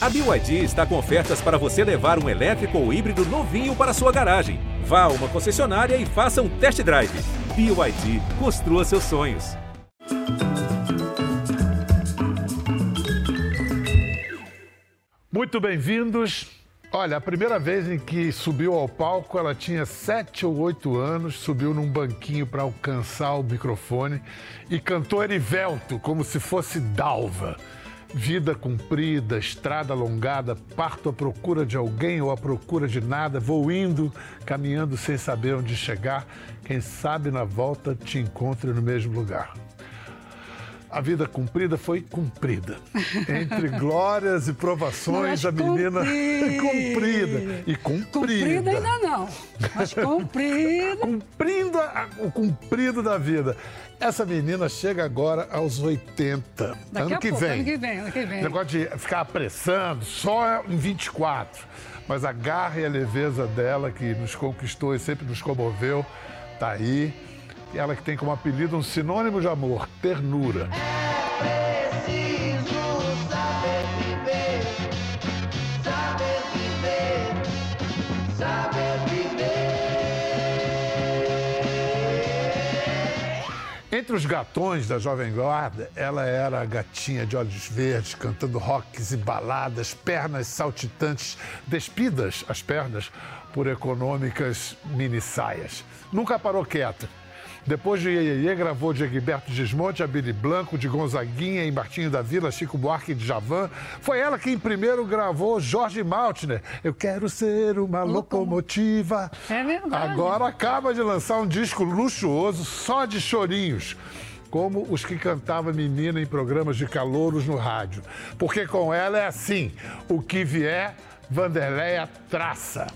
A BYD está com ofertas para você levar um elétrico ou híbrido novinho para sua garagem. Vá a uma concessionária e faça um test drive. BYD, construa seus sonhos. Muito bem-vindos. Olha, a primeira vez em que subiu ao palco, ela tinha sete ou oito anos, subiu num banquinho para alcançar o microfone e cantou Erivelto como se fosse Dalva. Vida comprida, estrada alongada, parto à procura de alguém ou à procura de nada, vou indo, caminhando sem saber onde chegar. Quem sabe na volta te encontre no mesmo lugar. A vida cumprida foi cumprida. Entre glórias e provações, a menina cumprida. E cumprida. Cumprida ainda não, mas cumprida. Cumprindo a- o cumprido da vida. Essa menina chega agora aos 80. Daqui ano que pouco, vem. ano que vem, ano que vem. Negócio de ficar apressando só em 24. Mas a garra e a leveza dela, que nos conquistou e sempre nos comoveu, tá aí. Ela que tem como apelido um sinônimo de amor, ternura. Preciso saber viver, saber viver, saber viver. Entre os gatões da Jovem Guarda, ela era a gatinha de olhos verdes, cantando rocks e baladas, pernas saltitantes, despidas as pernas por econômicas mini saias. Nunca parou quieta. Depois de Iê, gravou de Egberto Gismonte, a Billy Blanco, de Gonzaguinha e Martinho da Vila, Chico Buarque de Javan. Foi ela quem primeiro gravou Jorge Maltner. Eu quero ser uma locomotiva. É verdade. Agora acaba de lançar um disco luxuoso só de chorinhos. Como os que cantava menina em programas de calouros no rádio. Porque com ela é assim: o que vier, Vanderleia traça.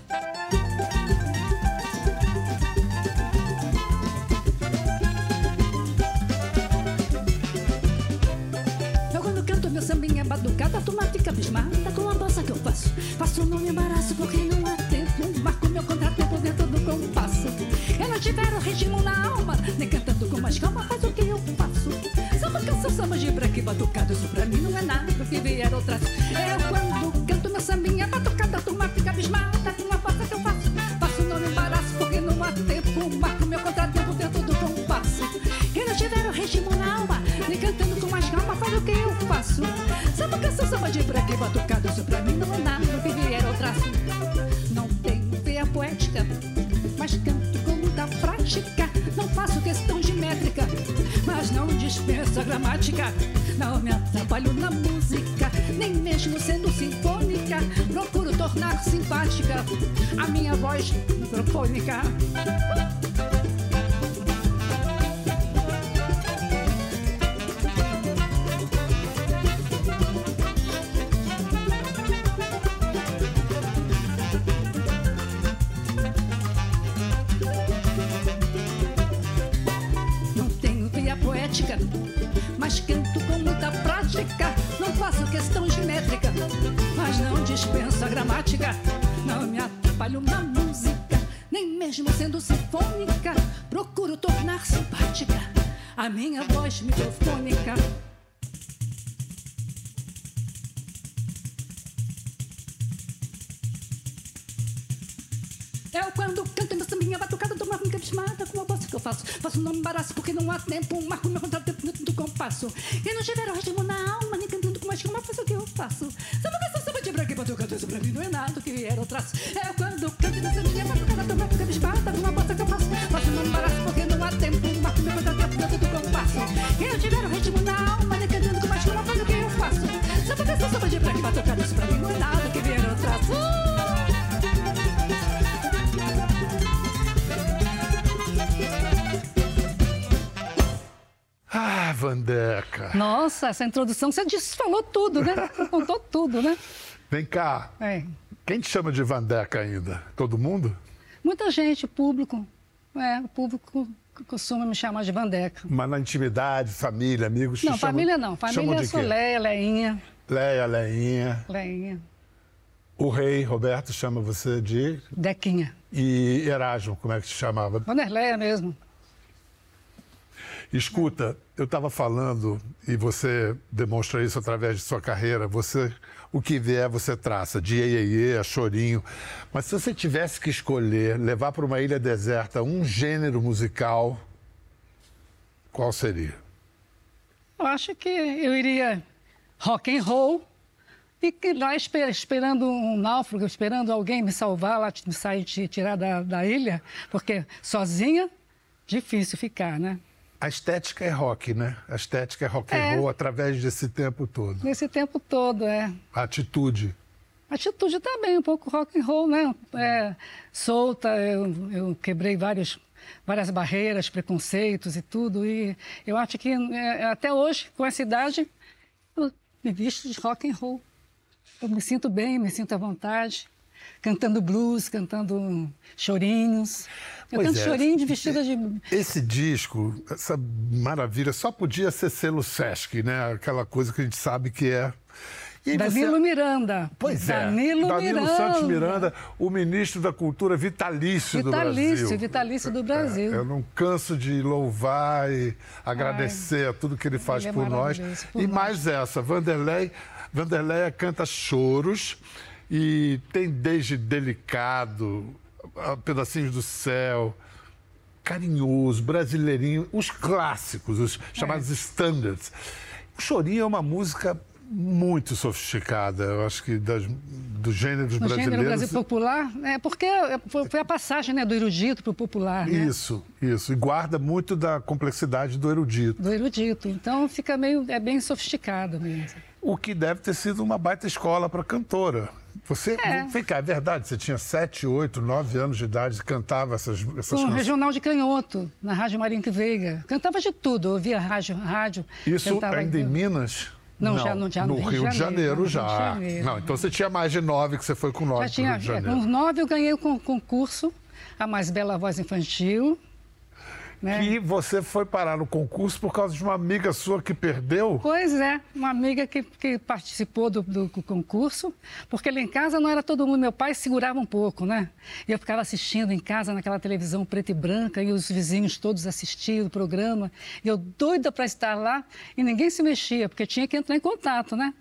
Sambinha batucada, turma fica abismada com a bossa que eu faço. Faço não me embaraço porque não há tempo. Marco meu contratempo dentro do compasso. Eu não tiver o ritmo na alma, nem cantando com mais calma, faz o que eu faço. Samba, canção, samba de breque batucado, isso pra mim não é nada do que vier outras. Eu a gramática. Não me atrapalho na música, nem mesmo sendo sinfônica. Procuro tornar simpática a minha voz microfônica. Procuro tornar simpática a minha voz microfônica. Eu quando canto meu sambinha batucada, tô uma fica abismada com a voz que eu faço. Faço não embaraço porque não há tempo, marco meu contratempo dentro do compasso. E não tiver o ritmo na alma, nem cantando com mais calma, faz o que eu faço. Samba, canção, samba de branco e batucada, isso pra mim não é nada que vier ao traço. Eu quando canto meu sambinha batucada, tô uma fica abismada com a voz que eu faço. Faço me embaraço porque não há tempo, marco meu contratempo dentro do compasso. E não tiver o ritmo na alma, cantando com mais calma, faz o que eu faço. Samba, canção, samba de branco e batucada, isso pra mim não é nada que vier ao traço. Ah, Vandeca. Nossa, essa introdução, você disse, falou tudo, né? Você contou tudo, né? Vem cá. É. Quem te chama de Vandeca ainda? Todo mundo? Muita gente, público. É, o público costuma me chamar de Vandeca. Mas na intimidade, família, amigos Não, chamam- família não. chamam Família de é só quê? Leia, Leinha. Leia, Leinha. Leinha. O rei Roberto chama você de. Dequinha. E Erasmo, como é que te chamava? Vanderleia mesmo. Escuta, eu estava falando, e você demonstra isso através de sua carreira, você, o que vier você traça, de iê, a chorinho. Mas se você tivesse que escolher, levar para uma ilha deserta um gênero musical, qual seria? Eu acho que eu iria rock and roll e lá esper- esperando um náufrago, esperando alguém me salvar, lá me sair, tirar da, da ilha, porque sozinha, difícil ficar, né? A estética é rock, né? A estética é rock and É. roll através desse tempo todo. Nesse tempo todo, é. A atitude. A atitude também, um pouco rock and roll, né? É, solta, eu, eu quebrei vários, várias barreiras, preconceitos e tudo. E eu acho que é, até hoje, com essa idade, eu me visto de rock and roll. Eu me sinto bem, me sinto à vontade, cantando blues, cantando chorinhos. Eu Pois canto é. chorinho de vestida de... Esse disco, essa maravilha, só podia ser selo Sesc, né? Aquela coisa que a gente sabe que é. E aí você- Danilo Miranda. Pois é. Danilo, Miranda. Santos Miranda, o ministro da Cultura vitalício, do Brasil. Vitalício, vitalício do Brasil. É, eu não canso de louvar e agradecer a tudo que ele faz ele é por nós. maravilhoso, por e nós. mais essa, Vanderlei, Vanderlei canta choros e tem desde delicado, pedacinhos do céu, carinhoso, brasileirinho, os clássicos, os chamados É. standards. O chorinho é uma música muito sofisticada, eu acho que das, dos gêneros No brasileiros. gênero Brasil popular, é porque foi foi a passagem né, do erudito para o popular, né? Isso, isso. E guarda muito da complexidade do erudito. Do erudito. Então fica meio, é bem sofisticado mesmo. O que deve ter sido uma baita escola para cantora. Você, É. vem cá, é verdade, você tinha 7, 8, 9 anos de idade e cantava essas, essas Com canções. Regional de Canhoto, na Rádio Marinho Veiga. Cantava de tudo, ouvia rádio, rádio. Isso ainda em Minas? Não, já no- já no no Rio, de Janeiro, no Rio de já. Janeiro. Não, então você tinha mais de 9 que você foi com 9 Já tinha, Rio de Janeiro. com nove eu ganhei o con- concurso, a mais bela voz infantil. Né? E você foi parar no concurso por causa de uma amiga sua que perdeu? Pois é, uma amiga que, que participou do, do concurso, porque lá em casa não era todo mundo, meu pai segurava um pouco, né? E eu ficava assistindo em casa naquela televisão preta e branca, e os vizinhos todos assistiam o programa, e eu doida para estar lá, e ninguém se mexia, porque tinha que entrar em contato, né?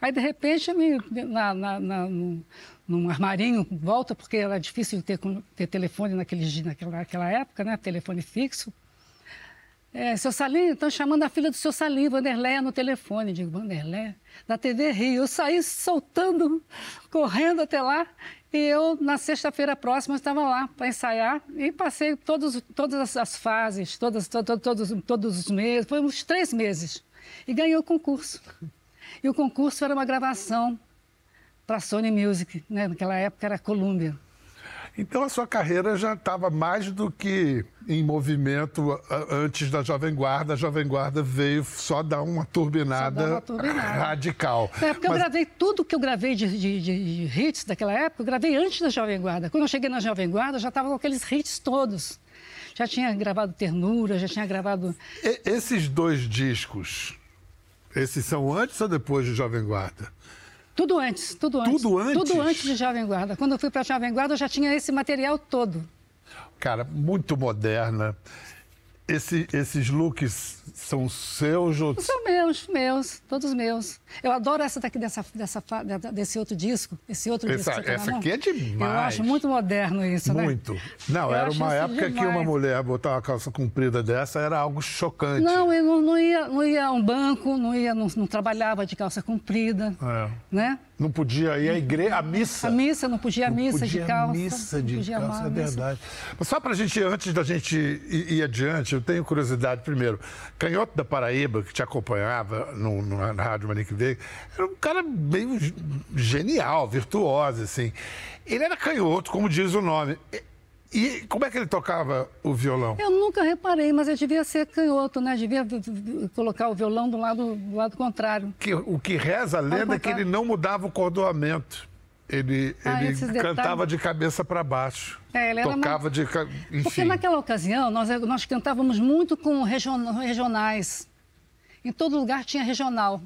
Aí, de repente, me, na, na, na, num, armarinho, volta, porque era difícil ter, ter telefone naquele, naquela, naquela época, né? Telefone fixo. É, seu Salim, estão chamando a filha do seu Salim, Vanderléia, no telefone. Digo, Vanderléia? Da TV Rio. Eu saí soltando, correndo até lá. E eu, na sexta-feira próxima, estava lá para ensaiar. E passei todos, todas as- as fases, todas, to- to- todos, todos os meses. Foi uns três meses. E ganhei o concurso. E o concurso era uma gravação para a Sony Music. Né? Naquela época era Columbia. Então a sua carreira já estava mais do que em movimento antes da Jovem Guarda. A Jovem Guarda veio só dar uma turbinada, dar uma turbinada. radical. É, porque eu Mas- gravei tudo que eu gravei de, de- de- de hits daquela época, eu gravei antes da Jovem Guarda. Quando eu cheguei na Jovem Guarda, eu já estava com aqueles hits todos. Já tinha gravado Ternura, já tinha gravado. E- esses dois discos, esses são antes ou depois de Jovem Guarda? Tudo antes, tudo antes. Tudo antes? Tudo antes de Jovem Guarda. Quando eu fui para a Jovem Guarda, eu já tinha esse material todo. Cara, muito moderna. Esse- esses looks são seus ou... São meus, meus, todos meus. Eu adoro essa daqui, dessa, dessa, desse outro disco. Esse outro Essa- disco que essa aqui é demais. Eu acho muito moderno isso, né? Muito. Não, Eu era uma época que demais. uma mulher botar uma calça comprida dessa era algo chocante. Não, eu não, não ia, não ia a um banco, não, ia, não, não trabalhava de calça comprida, É. né? Não podia ir à igreja, à missa. A missa, não podia a missa podia de calça. missa de calça, é verdade. Mas só para a gente, antes da gente ir, ir adiante, eu tenho curiosidade primeiro. Canhoto da Paraíba, que te acompanhava no, no- na Rádio Manique Veiga, era um cara meio genial, virtuoso, assim. Ele era canhoto, como diz o nome. E, como é que ele tocava o violão? Eu nunca reparei, mas eu devia ser canhoto, né? Devia colocar o violão do lado, do lado contrário. Que, o que reza a lenda é que ele não mudava o cordoamento. Ele, Ah, ele cantava de cabeça para baixo. É, ele Tocava uma- de. Enfim. Porque naquela ocasião nós, nós cantávamos muito com region- regionais. Em todo lugar tinha regional.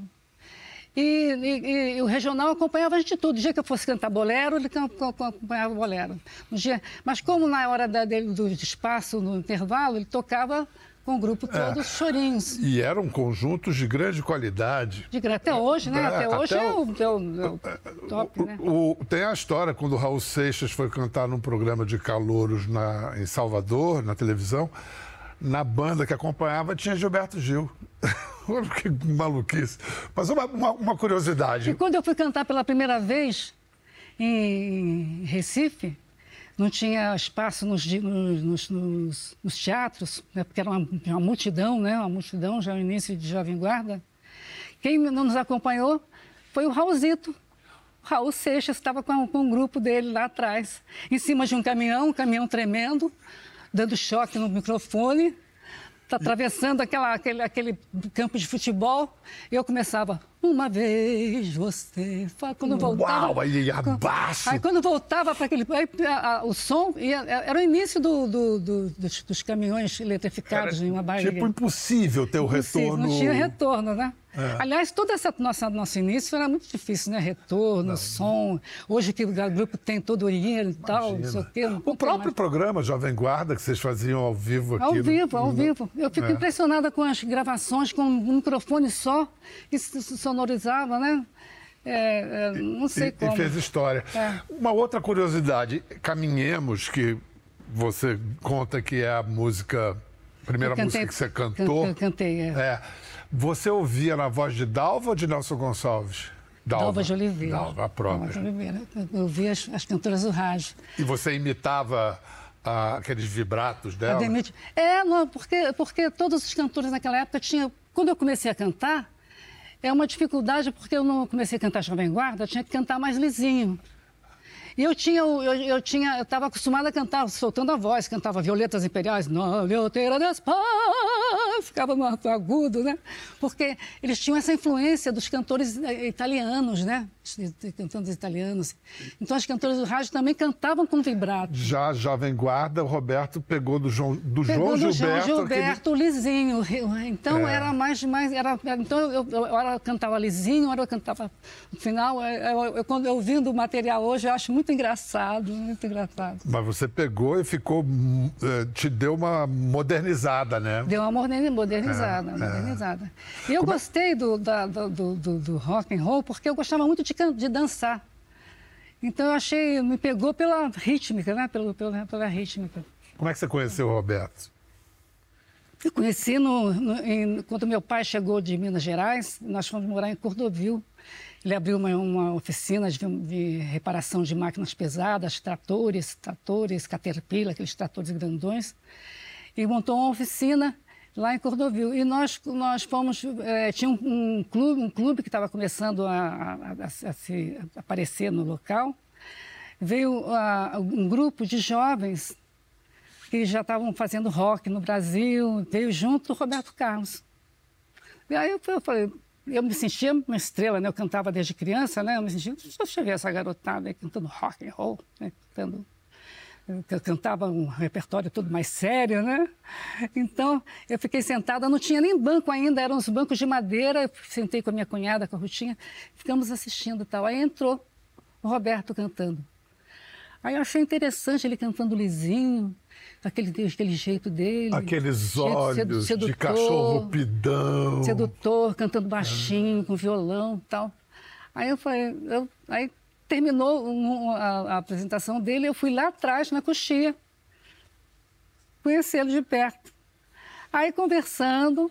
E, e- e o regional acompanhava a gente tudo. O dia que eu fosse cantar bolero, ele acompanhava bolero. No dia, mas como na hora da- dele, do espaço, no intervalo, ele tocava com o grupo todo, os chorinhos. E eram conjuntos de grande qualidade. De até hoje, né? É, Até hoje até é o- o, é o- é o top, né? Tem a história quando o Raul Seixas foi cantar num programa de calouros na, em Salvador, na televisão. Na banda que acompanhava tinha Gilberto Gil. Olha que maluquice. Mas uma, uma- uma curiosidade. E quando eu fui cantar pela primeira vez em Recife, não tinha espaço nos, nos- nos- nos- teatros, né, porque era uma, uma multidão, né, uma multidão, já no início de Jovem Guarda. Quem não nos acompanhou foi o Raulzito. O Raul Seixas estava com, com um grupo dele lá atrás, em cima de um caminhão, um caminhão tremendo, dando choque no microfone, atravessando aquela, aquele, aquele campo de futebol. E eu começava, uma vez você. fa-" Quando voltava. Uau, aí abaixo. Aí quando voltava para aquele. aí, a- a- o som ia- era o início do- do- do- dos, dos caminhões eletrificados em uma barriga. Tipo impossível ter o Impossível, retorno. É. Não tinha retorno, né? Aliás, todo esse nossa, nosso início era muito difícil, né? Retorno, som. Hoje que o grupo tem todo o dinheiro e tal, não sei o quê. não O próprio mais. programa Jovem Guarda que vocês faziam ao vivo aqui. Ao no- vivo, ao vivo. Eu fico É. impressionada com as gravações, com um microfone só, que sonorizava, né? É, é, não sei E, como. e fez história. É. Uma outra curiosidade, Caminhemos, que você conta que é a música, a primeira cantei- música que você can- cantou. can- cantei, é. É. Você ouvia na voz de Dalva ou de Nelson Gonçalves? Dalva de Oliveira. Dalva, a própria. Dalva de Oliveira. Eu- vi as, as cantoras do rádio. E você imitava ah, aqueles vibratos dela? Ademite. É, não, porque, porque todos os cantores naquela época tinham. Quando eu comecei a cantar, é uma dificuldade, porque eu não comecei a cantar Jovem Guarda, eu tinha que cantar mais lisinho. E eu tinha, eu, eu tinha, eu estava acostumada a cantar, soltando a voz, cantava Violetas Imperiais, não, Violeteira das ficava no agudo, né? Porque eles tinham essa influência dos cantores eh, italianos, né? Cantores italianos. Então as cantoras do rádio também cantavam com vibrato. Já Jovem Guarda, o Roberto pegou do João, do Pegou João no Gilberto. João aquele- Gilberto, lisinho. Então É. era mais, mais era, então eu, eu, hora eu cantava lisinho, eu cantava no final. Eu, eu- eu- quando eu ouvindo o material hoje, eu acho muito engraçado, muito engraçado. Mas você pegou e ficou. eh, te deu uma modernizada, né? Deu uma moderni- modernizada, É, modernizada. E eu gostei do, da- do, do, do- rock and roll porque eu gostava muito de, de dançar. Então eu achei, me pegou pela rítmica, né? Pelo, pela, pela rítmica. Como é que você conheceu o Roberto? Eu conheci no, no- em- quando meu pai chegou de Minas Gerais, nós fomos morar em Cordovil. Ele abriu uma, uma oficina de, de reparação de máquinas pesadas, tratores, tratores, caterpillar, aqueles tratores grandões, e montou uma oficina lá em Cordovil. E nós, nós fomos, eh, tinha um, um clube, um clube que estava começando a, a- a- a se aparecer no local. Veio um grupo de jovens que já estavam fazendo rock no Brasil, veio junto o Roberto Carlos. E aí eu falei, eu me sentia uma estrela, né? Eu cantava desde criança, né? Eu me sentia, deixa eu ver essa garotada cantando rock and roll, né? Cantando, eu, eu cantava um repertório todo mais sério, né? Então, eu fiquei sentada, não tinha nem banco ainda, eram os bancos de madeira, eu sentei com a minha cunhada, com a Rutinha, ficamos assistindo e tal. Aí entrou o Roberto cantando. Aí eu achei interessante ele cantando lisinho, aquele, aquele jeito dele. Aqueles olhos sedu- de sedutor, cachorro pidão. Sedutor, cantando baixinho, com violão e tal. Aí eu falei, eu- aí terminou um- a, a apresentação dele, eu fui lá atrás, na coxia, conhecê-lo de perto. Aí conversando,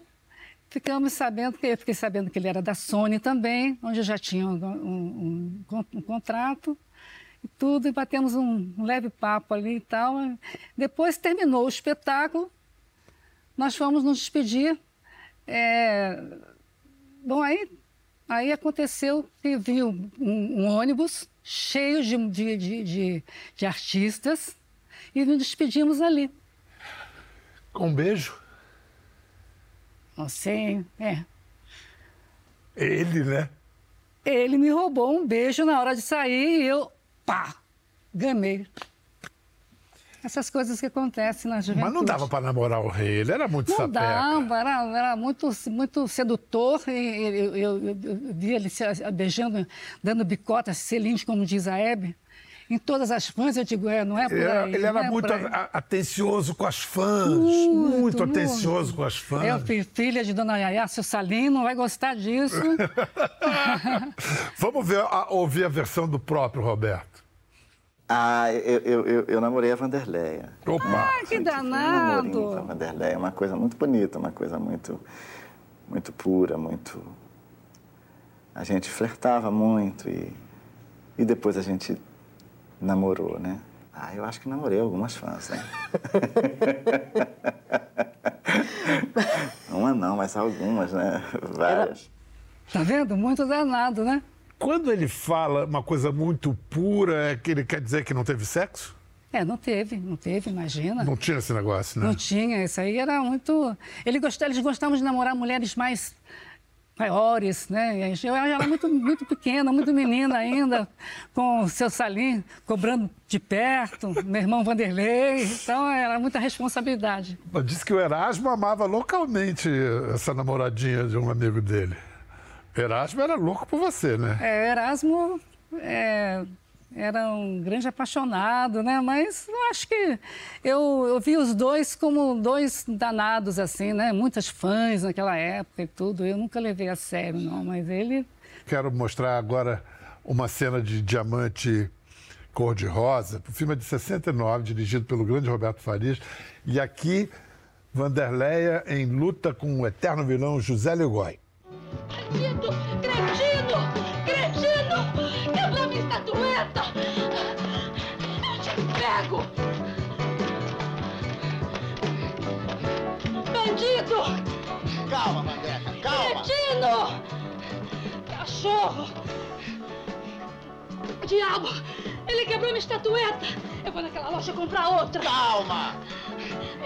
ficamos sabendo que eu fiquei sabendo que ele era da Sony também, onde eu já tinha um- um- um contrato e tudo, e batemos um, leve papo ali e tal. Depois terminou o espetáculo, nós fomos nos despedir. É, Bom, aí, aí aconteceu que viu um, um ônibus cheio de, de, de, de- de artistas e nos despedimos ali. Com um beijo. Não sei, é. Ele, né? Ele me roubou um beijo na hora de sair e eu, pá, gamei. Essas coisas que acontecem na juventude. Mas não dava para namorar o rei, ele era muito Não sapeca. dava, era, era muito, muito sedutor. E, eu, eu, eu, eu vi ele se beijando, dando bicota, selinho, como diz a Hebe. Em todas as fãs, eu digo, é, não é por Ele era, aí. ele era é muito a- atencioso com as fãs. Muito, atencioso com as fãs. Eu, fi- filha de Dona Yaya, seu Salim não vai gostar disso. Vamos ver, a- ouvir a versão do próprio Roberto. Ah, eu, eu, eu, eu namorei a Vanderleia. Opa! Ah, que Um namorinho com a danado. Vanderleia, uma coisa muito bonita, uma coisa muito, muito pura, muito... A gente flertava muito e, e depois a gente namorou, né? Ah, eu acho que namorei algumas fãs, né? Uma não, mas algumas, né? Várias. Tá vendo? Muito danado, né? Quando ele fala uma coisa muito pura, é que ele quer dizer que não teve sexo? É, não teve, não teve, imagina. Não tinha esse negócio, né? Não tinha, isso aí era muito. Ele gostava, eles gostavam de namorar mulheres mais maiores, né? Eu era muito, muito pequena, muito menina ainda, com o seu Salim cobrando de perto, meu irmão Vanderlei, então era muita responsabilidade. Disse que o Erasmo amava loucamente essa namoradinha de um amigo dele. Erasmo era louco por você, né? É, Erasmo é, era um grande apaixonado, né? Mas eu acho que eu, eu vi os dois como dois danados, assim, né? Muitas fãs naquela época e tudo. Eu nunca levei a sério, não, mas ele. Quero mostrar agora uma cena de Diamante Cor-de-Rosa. O filme é de 69, dirigido pelo grande Roberto Farias. E aqui, Vanderleia em luta com o eterno vilão José Ligói. Cretino! Estatueta! Eu te pego! Bandido! Calma, Vandeca, calma. Cretino! Cachorro! Diabo! Ele quebrou minha estatueta! Eu vou naquela loja comprar outra! Calma.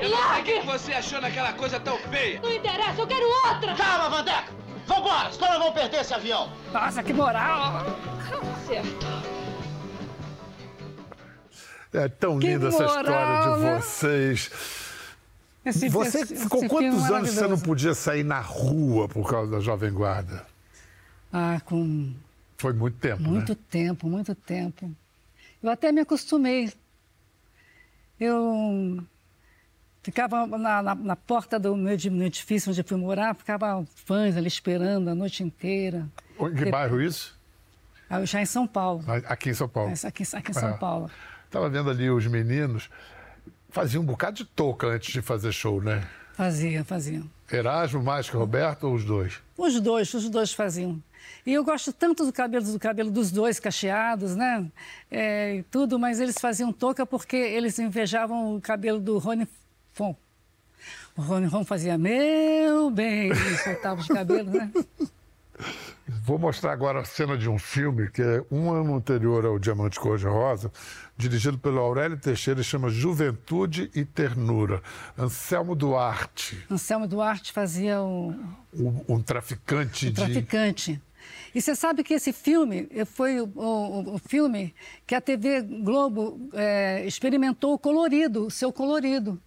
Me largue! O que você achou naquela coisa tão feia? Não interessa, eu quero outra! Calma, Vandeca. Vambora, senão nós vamos perder esse avião. Nossa, que moral! Certo. É tão Que linda essa moral, história de né? vocês. Esse- Você esse- ficou esse quantos filme anos você não podia sair na rua por causa da Jovem Guarda? Ah, com Foi muito tempo, Muito né? tempo, muito tempo. Eu até me acostumei. Eu ficava na, na- na porta do meu edifício onde eu fui morar, ficava fãs ali esperando a noite inteira. Em que bairro isso? Ah, Já em São Paulo. Aqui em São Paulo. Aqui, aqui em São É. Paulo. Estava vendo ali os meninos, faziam um bocado de touca antes de fazer show, né? Fazia, fazia. Erasmo mais que Roberto ou os dois? Os dois, os dois faziam. E eu gosto tanto do cabelo, do cabelo dos dois cacheados, né? É, tudo, mas eles faziam touca porque eles invejavam o cabelo do Rony Fon. O Rony Fon fazia, meu bem, soltava os cabelos, né? Vou mostrar agora a cena de um filme que é um ano anterior ao Diamante Cor-de-Rosa, dirigido pelo Aurélio Teixeira, chama Juventude e Ternura. Anselmo Duarte, Anselmo Duarte fazia o, um, um traficante o de... traficante. E você sabe que esse filme eh, foi o, o- o filme que a TV Globo eh, experimentou o colorido, o seu colorido.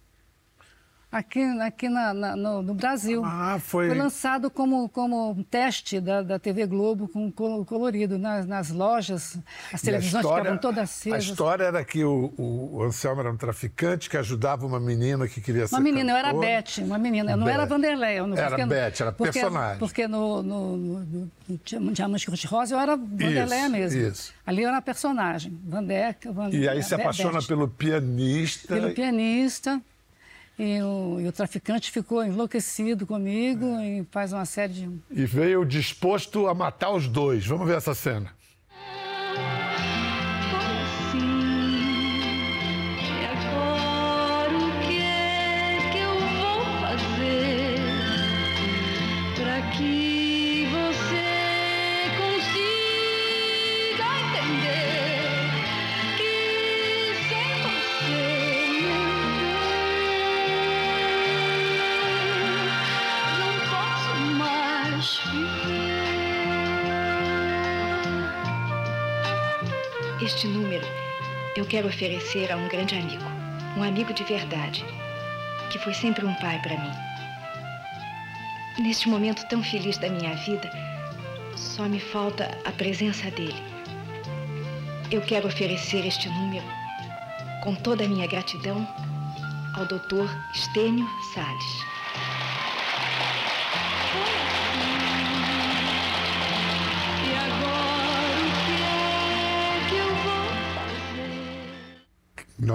Aqui, aqui na- na- no, no Brasil. Ah, foi- lançado como, como um teste da, da TV Globo com colo- colorido nas, nas lojas. As a televisões história- ficavam todas A acesas. história era que o, o Anselmo era um traficante que ajudava uma menina que queria ser Uma menina, eu era. Beth, uma menina. Eu não era. Vanderlei. Eu não, Era porque- Beth, era porque- personagem. Porque no, no, no, no, Diamante de Rosa eu era Vanderleia mesmo. isso. Ali eu era personagem. Vandeca, Van, E aí se apaixona Beth. pelo pianista. pelo pianista. E o, e o traficante ficou enlouquecido comigo e faz uma série de. E veio disposto a matar os dois. Vamos ver essa cena. Este número eu quero oferecer a um grande amigo, um amigo de verdade, que foi sempre um pai para mim. Neste momento tão feliz da minha vida, só me falta a presença dele. Eu quero oferecer este número, com toda a minha gratidão, ao Dr. Estênio Salles.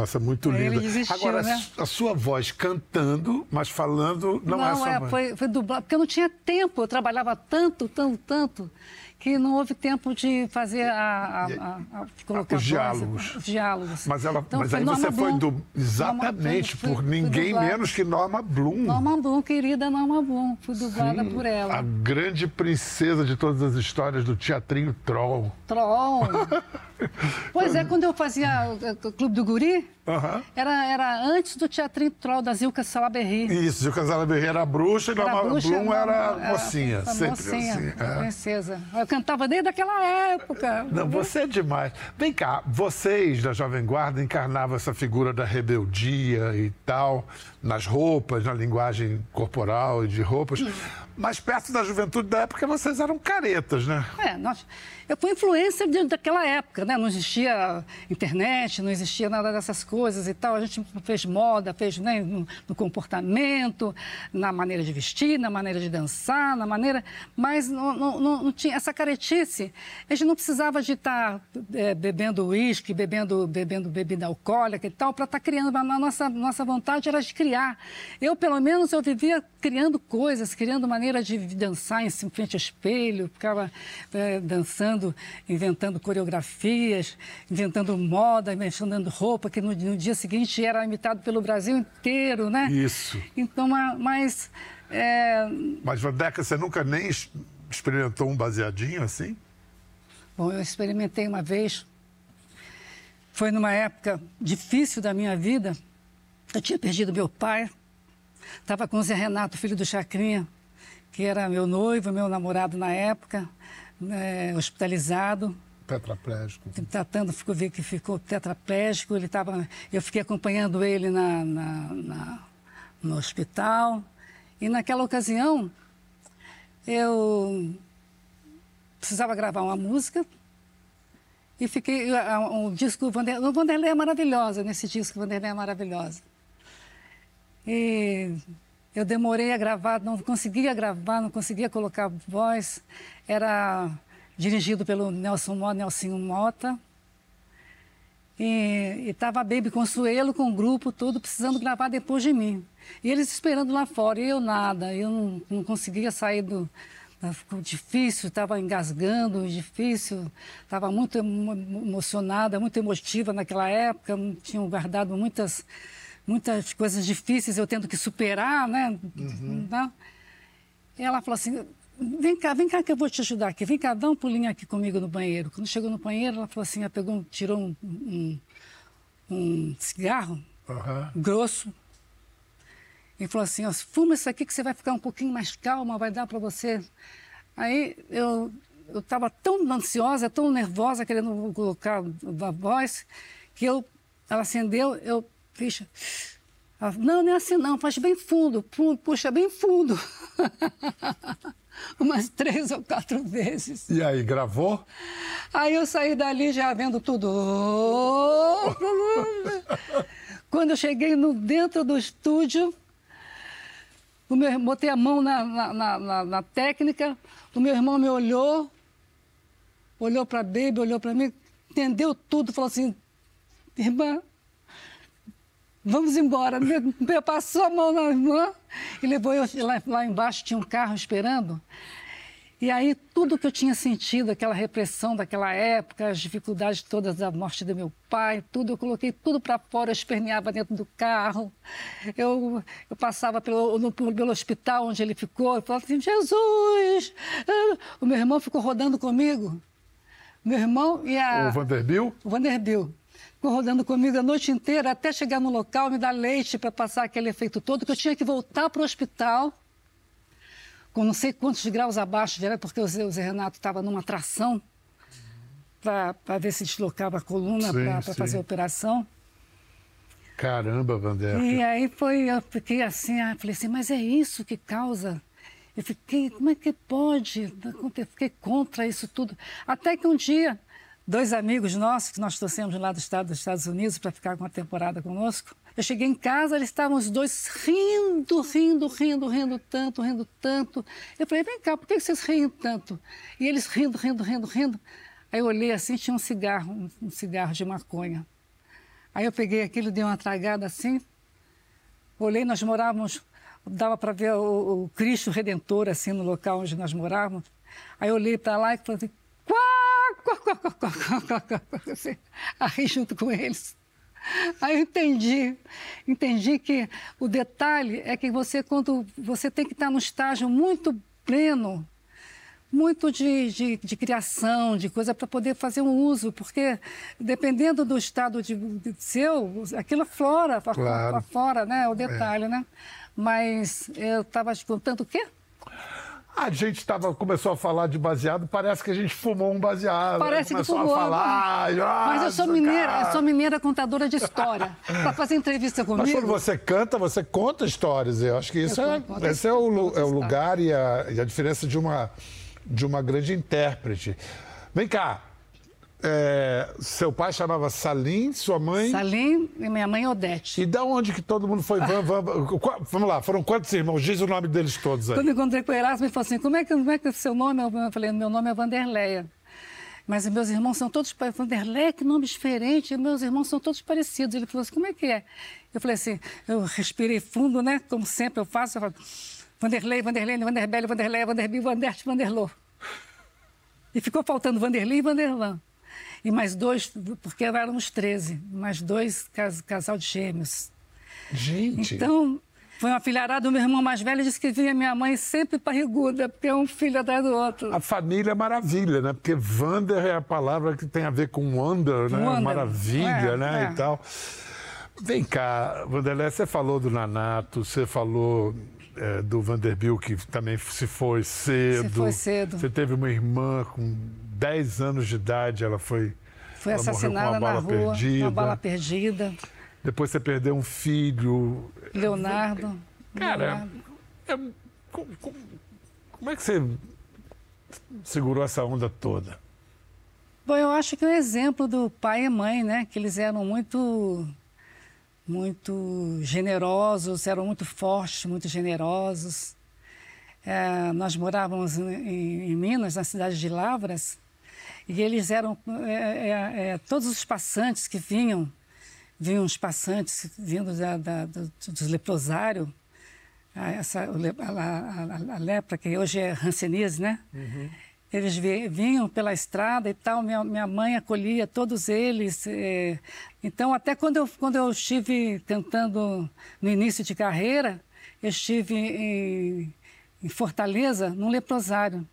Nossa, muito ele linda. desistiu, Agora, né? a sua voz cantando, mas falando, não, é sua voz. foi, foi dublado, porque eu não tinha tempo, eu trabalhava tanto, tanto, tanto, que não houve tempo de fazer a, a, a- a- colocar Os voz, diálogos. os diálogos. Mas, ela, Então, mas foi aí você Norma foi Bloom. do, exatamente Fui- por fui ninguém dublada. menos que Norma Bloom. Norma Bloom, querida Norma Bloom, fui dublada Sim, por ela. A grande princesa de todas as histórias do teatrinho Troll. Troll. pois é, quando eu fazia o, o Clube do Guri, era, era antes do Teatrinho Troll da Zilka Salaberry. Isso, Casala Berreira era bruxa e Era Norma Bloom era Norma- mocinha, era sempre mocinha, assim. é. princesa. Eu cantava desde aquela época. Não, você é demais. Vem cá, vocês da Jovem Guarda encarnavam essa figura da rebeldia e tal, nas roupas, na linguagem corporal e de roupas. Mas perto da juventude da época vocês eram caretas, né? É, nós, eu fui influência de- daquela época, né? Não existia internet, não existia nada dessas coisas e tal. A gente fez moda, fez né, no, no comportamento, na maneira de vestir, na maneira de dançar, na maneira... Mas não, não- não- tinha essa caretice. A gente não precisava de estar é, bebendo uísque, bebendo, bebendo bebida alcoólica e tal, para estar criando. A nossa, nossa vontade era de criar. Eu, pelo menos, eu vivia criando coisas, criando maneira de dançar em frente ao espelho, ficava eh, dançando, inventando coreografias, inventando moda, inventando roupa, que no, no dia seguinte era imitado pelo Brasil inteiro, né? Isso. Então, ma- mas... eh, Mas, Vandeca, você nunca nem experimentou um baseadinho assim? Bom, eu experimentei uma vez. Foi numa época difícil da minha vida. Eu tinha perdido meu pai. Estava com o Zé Renato, filho do Chacrinha, que era meu noivo, meu namorado na época, né, hospitalizado Tetraplégico. tratando, ficou ver que ficou tetraplégico. Ele tava, eu fiquei acompanhando ele na, na- na- no hospital. E naquela ocasião, eu precisava gravar uma música e fiquei. a- Um disco. Vander- O Vanderlei é maravilhosa, nesse disco, o Vanderlei é maravilhosa. E eu demorei a gravar, não conseguia gravar, não conseguia colocar voz. Era dirigido pelo Nelson Mota, Nelsinho Mota. E estava a Baby Consuelo com o grupo todo precisando gravar depois de mim. E eles esperando lá fora, e eu nada, eu não, não conseguia sair do. Ficou difícil, estava engasgando, difícil, estava muito emo- emocionada, muito emotiva naquela época, tinham guardado muitas, muitas coisas difíceis, eu tendo que superar, né? Né? E ela falou assim: vem cá, vem cá que eu vou te ajudar aqui, vem cá, dá um pulinho aqui comigo no banheiro. Quando chegou no banheiro, ela falou assim: ela pegou, tirou um, um, um cigarro Aham. grosso e falou assim: ó, fuma isso aqui que você vai ficar um pouquinho mais calma, vai dar para você. Aí eu eu estava tão ansiosa, tão nervosa, querendo colocar a voz, que eu, ela acendeu, eu fiz. Ela, não, não é assim não, faz bem fundo, pu- puxa bem fundo. Umas três ou quatro vezes. E aí, gravou? Aí eu saí dali já vendo tudo. Quando eu cheguei no, dentro do estúdio, o meu, botei a mão na, na, na- na- técnica, o meu irmão me olhou, olhou para a Baby, olhou para mim, entendeu tudo, falou assim, irmã, vamos embora. Me, me passou a mão na irmã e levou eu lá, lá embaixo, tinha um carro esperando. E aí, tudo que eu tinha sentido, aquela repressão daquela época, as dificuldades todas da morte do meu pai, tudo, eu coloquei tudo para fora, eu esperneava dentro do carro. Eu, eu passava pelo, no- pelo hospital onde ele ficou, eu falava assim, Jesus! Ah, O meu irmão ficou rodando comigo. Meu irmão e a... O Vanderbilt? O Vanderbilt. Ficou rodando comigo a noite inteira até chegar no local, me dar leite para passar aquele efeito todo, que eu tinha que voltar para o hospital com não sei quantos graus abaixo, porque o Zé, Renato estava numa tração para ver se deslocava a coluna para fazer a operação. Caramba, Vandeca. E aí foi, eu fiquei assim, ah, falei assim, mas é isso que causa. Eu fiquei, como é que pode? Eu fiquei contra isso tudo. Até que um dia dois amigos nossos, que nós trouxemos lá do estado dos Estados Unidos para ficar com a temporada conosco. Eu cheguei em casa, eles estavam os dois rindo, rindo, rindo, rindo tanto, rindo tanto. Eu falei, vem cá, por que vocês riem tanto? E eles rindo, rindo, rindo, rindo. Aí eu olhei assim, tinha um cigarro, um, um cigarro de maconha. Aí eu peguei aquilo, dei uma tragada assim, olhei, nós morávamos, dava para ver o, o Cristo Redentor assim no local onde nós morávamos. Aí eu olhei para lá e falei, cor, cor, cor, cor, cor, cor, aí junto com eles. Aí eu entendi, entendi que o detalhe é que você, quando você tem que estar num estágio muito pleno, muito de, de, de criação, de coisa para poder fazer um uso, porque dependendo do estado de, de seu, aquilo flora para claro. fora, né? O detalhe, é. né? Mas eu estava escutando o quê? A gente tava, começou a falar de baseado, parece que a gente fumou um baseado. Parece que fumou. a falar. Mas eu sou "Nossa, mineira, cara." eu sou mineira contadora de história. para fazer entrevista Mas quando comigo. você canta, você conta histórias. Eu acho que isso Eu é, conto esse é o, é o lugar e a, e a diferença de uma, de uma grande intérprete. Vem cá. É, seu pai chamava Salim, sua mãe. Salim e minha mãe Odete. E da onde que todo mundo foi? Qu- vamos lá, foram quantos irmãos? Diz o nome deles todos aí. Quando eu encontrei com o Erasmo, ele falou assim: como é que, como é que é o seu nome? Eu falei: meu nome é Vanderleia. Mas meus irmãos são todos. pa- Vanderleia, que nome diferente. Meus irmãos são todos parecidos. Ele falou assim: como é que é? Eu falei assim: eu respirei fundo, né? Como sempre eu faço. Eu falo: Vanderlei, Vanderlei, Vanderbelli, Vanderleia, Vanderbi, Vanderte, Vanderlô. E ficou faltando Vanderlei e Vanderlan. E mais dois, porque éramos 13, mais dois cas- casal de gêmeos. Gente. Então, foi uma filharada. O meu irmão mais velho disse que via minha mãe sempre barriguda, porque é um filho atrás do outro. A família é maravilha, né? Porque Wander é a palavra que tem a ver com wonder, né? Wonder. Maravilha, É, né? é. E tal. Vem cá, Vanderlei, você falou do Nanato, você falou é, do Vanderbilt, que também se foi cedo. Se foi cedo. Você teve uma irmã com 10 anos de idade, ela foi. Foi ela assassinada na rua, perdida. uma bala perdida. Depois você perdeu um filho. Leonardo. Cara, é- como, é que você segurou essa onda toda? Bom, eu acho que é um exemplo do pai e mãe, né? Que eles eram muito, muito generosos, eram muito fortes, muito generosos. É, nós morávamos em- em Minas, na cidade de Lavras, e eles eram é, é, é, todos os passantes que vinham, vinham os passantes vindo da, da, do, dos leprosários, a, essa, a, a- a- lepra, que hoje é hanseníase, né? Eles vi- vinham pela estrada e tal, minha, minha mãe acolhia todos eles. eh, Então, até quando eu, quando eu estive cantando no início de carreira, eu estive em, em Fortaleza, num leprosário.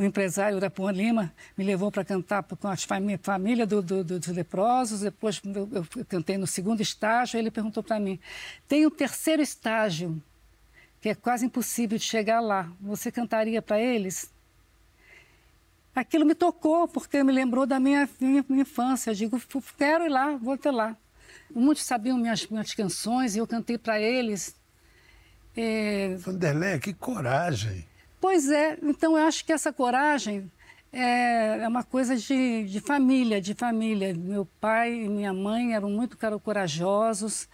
O empresário Irapuã Lima me levou para cantar com a família do- do- do- dos leprosos. Depois eu, eu cantei no segundo estágio. Ele perguntou para mim: tem um terceiro estágio, que é quase impossível de chegar lá. Você cantaria para eles? Aquilo me tocou, porque me lembrou da minha, minha, minha infância. Eu digo, "Fu- quero ir lá, vou até lá. Muitos sabiam minhas, minhas canções e eu cantei para eles. É, Vanderlei, que coragem. Pois é, então eu acho que essa coragem é, é uma coisa de, de família, de família. Meu pai e minha mãe eram muito corajosos,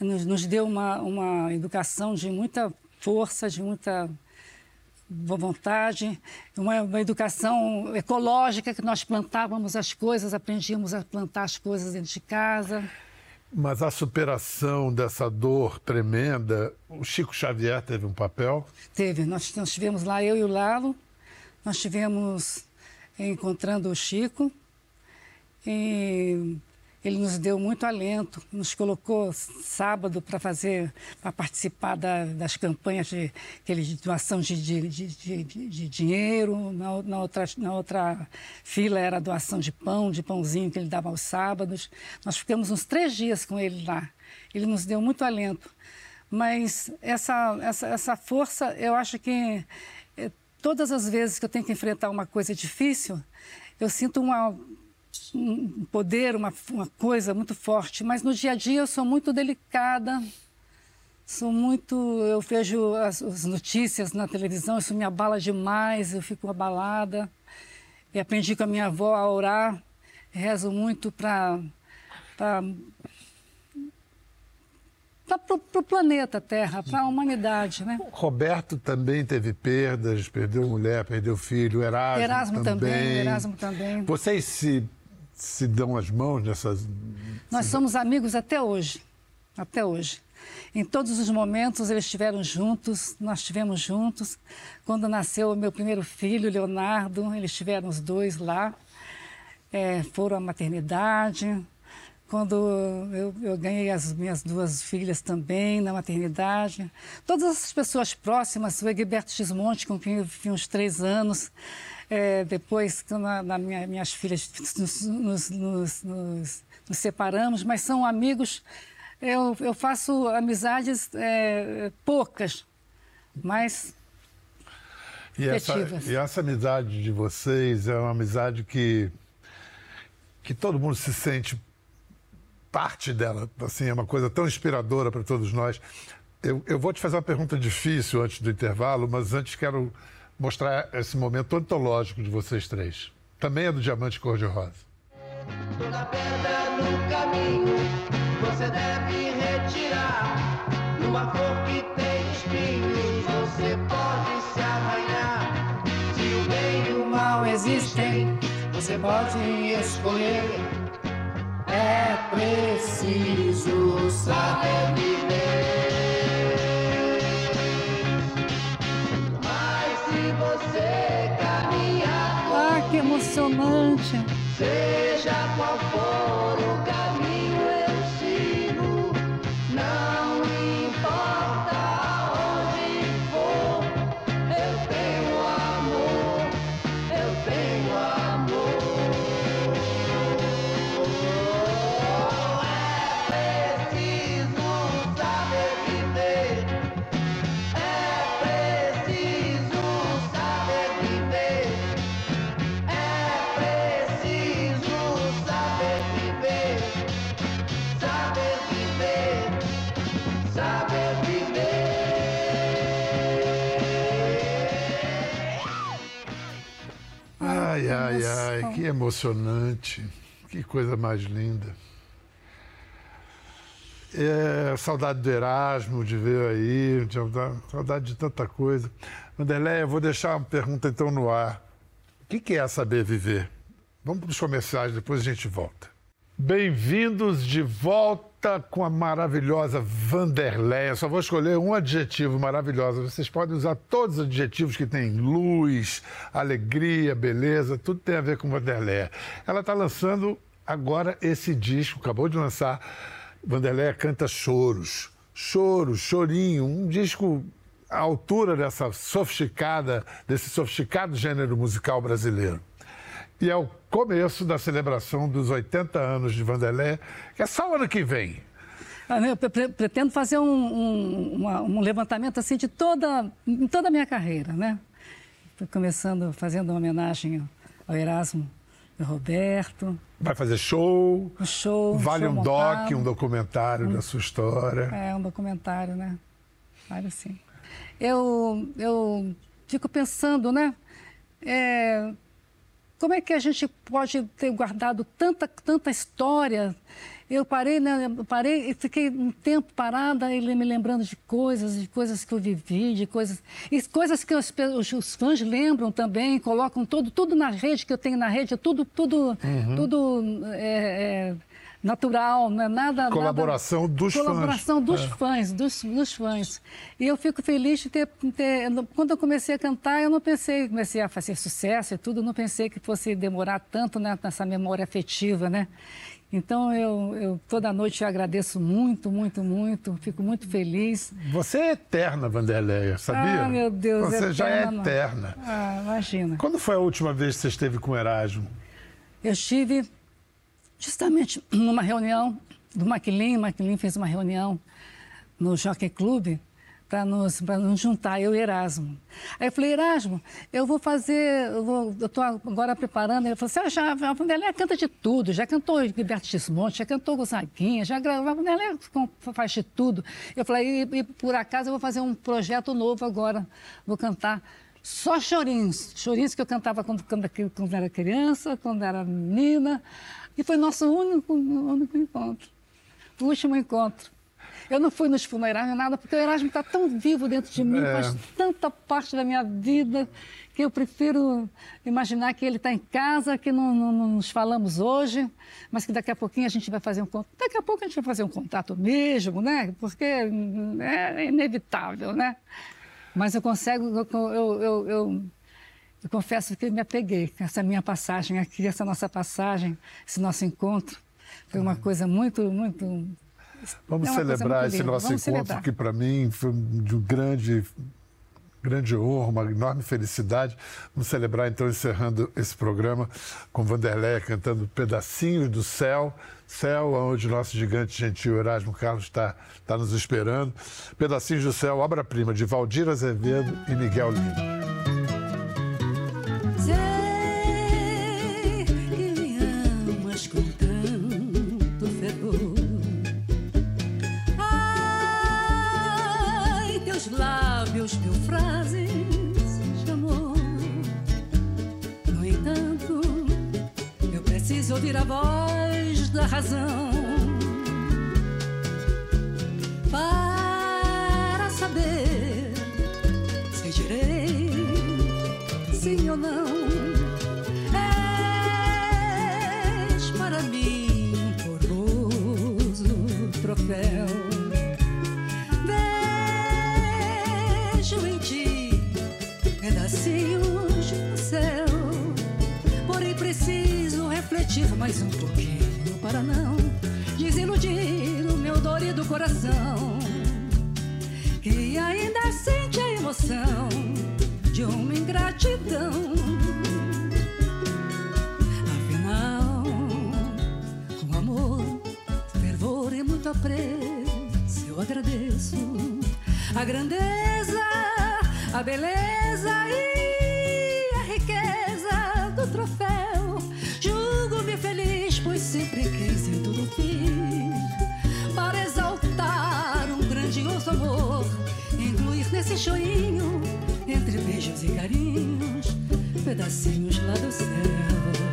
nos, nos deu uma, uma educação de muita força, de muita vontade, uma, uma educação ecológica que nós plantávamos as coisas, aprendíamos a plantar as coisas dentro de casa. Mas a superação dessa dor tremenda, o Chico Xavier teve um papel. Teve, nós, nós tivemos lá, eu e o Lalo, nós tivemos eh, encontrando o Chico e ele nos deu muito alento, nos colocou sábado para fazer, para participar da- das campanhas de, de doação de, de, de, dinheiro, na, na outra, na outra fila era doação de pão, de pãozinho que ele dava aos sábados. Nós ficamos uns três dias com ele lá. Ele nos deu muito alento. Mas essa, essa, essa força, eu acho que eh, todas as vezes que eu tenho que enfrentar uma coisa difícil, eu sinto uma, um poder, uma, uma coisa muito forte. Mas no dia a dia eu sou muito delicada, sou muito. Eu vejo as, as notícias na televisão, isso me abala demais, eu fico abalada. E aprendi com a minha avó a orar. Rezo muito para para o planeta Terra, para a humanidade, né? Roberto também teve perdas, perdeu mulher, perdeu filho, Erasmo, Erasmo também. também, Erasmo também. Vocês se, se dão as mãos nessas... Nós somos amigos até hoje, até hoje. Em todos os momentos eles estiveram juntos, nós estivemos juntos. Quando nasceu o meu primeiro filho, Leonardo, eles estiveram os dois lá. É, foram à maternidade. Quando eu, eu, ganhei as minhas duas filhas também na maternidade. Todas essas pessoas próximas, o Egberto Gismonte, com quem eu fiz uns três anos. É, depois, quando a, na minha, minhas filhas nos, nos, nos, nos, separamos, mas são amigos eu, eu faço amizades é, poucas, mas e essa, e essa amizade de vocês é uma amizade que, que todo mundo se sente parte dela. Assim, é uma coisa tão inspiradora para todos nós. Eu, eu vou te fazer uma pergunta difícil antes do intervalo, mas antes quero mostrar esse momento antológico de vocês três. Também é do Diamante Cor-de-Rosa. Toda pedra no caminho você deve retirar. Numa flor que tem espinhos, você pode se arranhar. Se o bem e o mal existem, você pode escolher. É preciso saber viver. Emocionante! seja qual for que emocionante. Que coisa mais linda. É, saudade do Erasmo, de ver aí, de- saudade de tanta coisa. Vanderlei, eu vou deixar uma pergunta então no ar. O que que é saber viver? Vamos para os comerciais, depois a gente volta. Bem-vindos de volta com a maravilhosa Vanderleia. Só vou escolher um adjetivo maravilhoso. Vocês podem usar todos os adjetivos que têm luz, alegria, beleza, tudo tem a ver com Vanderleia. Ela está lançando agora esse disco, acabou de lançar. Vanderleia canta choros, choro, chorinho, um disco à altura dessa sofisticada, desse sofisticado gênero musical brasileiro. E é o começo da celebração dos 80 anos de Vanderlei, que é só o ano que vem. Ah, né, Eu pre- pre- pretendo fazer um, um- uma- um levantamento assim de toda, toda a minha carreira, né? Começando fazendo uma homenagem ao Erasmo e ao Roberto, Vai fazer show, um show. vale show um doc, um documentário da sua história. É, um documentário, né? Vale sim. Eu, eu fico pensando, né? É, como é que a gente pode ter guardado tanta, tanta história? Eu parei, né? parei e fiquei um tempo parada e me lembrando de coisas, de coisas que eu vivi, de coisas. E coisas que os, os- fãs lembram também, colocam tudo, tudo na rede que eu tenho na rede, tudo, tudo, tudo é, é, natural, não é nada. nada- Colaboração dos fãs. Colaboração dos É. fãs, dos, dos fãs. E eu fico feliz de ter, ter- Quando eu comecei a cantar, eu não pensei, comecei a fazer sucesso e tudo, não pensei que fosse demorar tanto né, nessa memória afetiva, né? Então, eu, eu toda noite eu agradeço muito, muito, muito, fico muito feliz. Você é eterna, Vanderleia, sabia? Ah, meu Deus, Você já é eterna. eterna. Ah, imagina. Quando foi a última vez que você esteve com o Erasmo? Eu estive justamente numa reunião do Maquilin, o fez uma reunião no Jockey Club para nos, nos juntar, eu e Erasmo. Aí eu falei, Erasmo, eu vou fazer, eu estou agora preparando. Ele falou assim, ah, já, a Vanderleia canta de tudo, já cantou Gilberto Gismonte, já cantou Gonzaguinha, já gravou, a Vanderleia com- faz de tudo. Eu falei, e, e por acaso eu vou fazer um projeto novo agora, vou cantar Só chorinhos. Chorinhos que eu cantava quando, quando, quando era criança, quando era menina. E foi nosso único, único encontro. O último encontro. Eu não fui nos funerais nem nada, porque o Erasmo está tão vivo dentro de mim, É. faz tanta parte da minha vida, que eu prefiro imaginar que ele está em casa, que não, não- não nos falamos hoje, mas que daqui a pouquinho a gente vai fazer um contato. Daqui a pouco a gente vai fazer um contato mesmo, né? Porque hum, é inevitável, né? Mas eu consigo, eu, eu, eu, eu- confesso que me apeguei com essa minha passagem aqui, essa nossa passagem, esse nosso encontro. Foi uma coisa muito, muito. Vamos é celebrar muito esse nosso Vamos encontro, celebrar. que para mim foi de um grande, grande honra, uma enorme felicidade. Vamos celebrar, então, encerrando esse programa com Vanderleia cantando Pedacinhos do Céu. Céu, onde nosso gigante gentil Erasmo Carlos está está nos esperando. Pedacinhos do Céu, obra-prima de Valdir Azevedo e Miguel Lima. Ouvir a voz da razão. Para saber se direi sim ou não. És para mim um formoso troféu. Refletir mais um pouquinho para não desiludir o meu dorido coração que ainda sente a emoção de uma ingratidão. Afinal, com amor, fervor e muito apreço, eu agradeço a grandeza, a beleza e nesse chorinho, entre beijos e carinhos, pedacinhos lá do céu.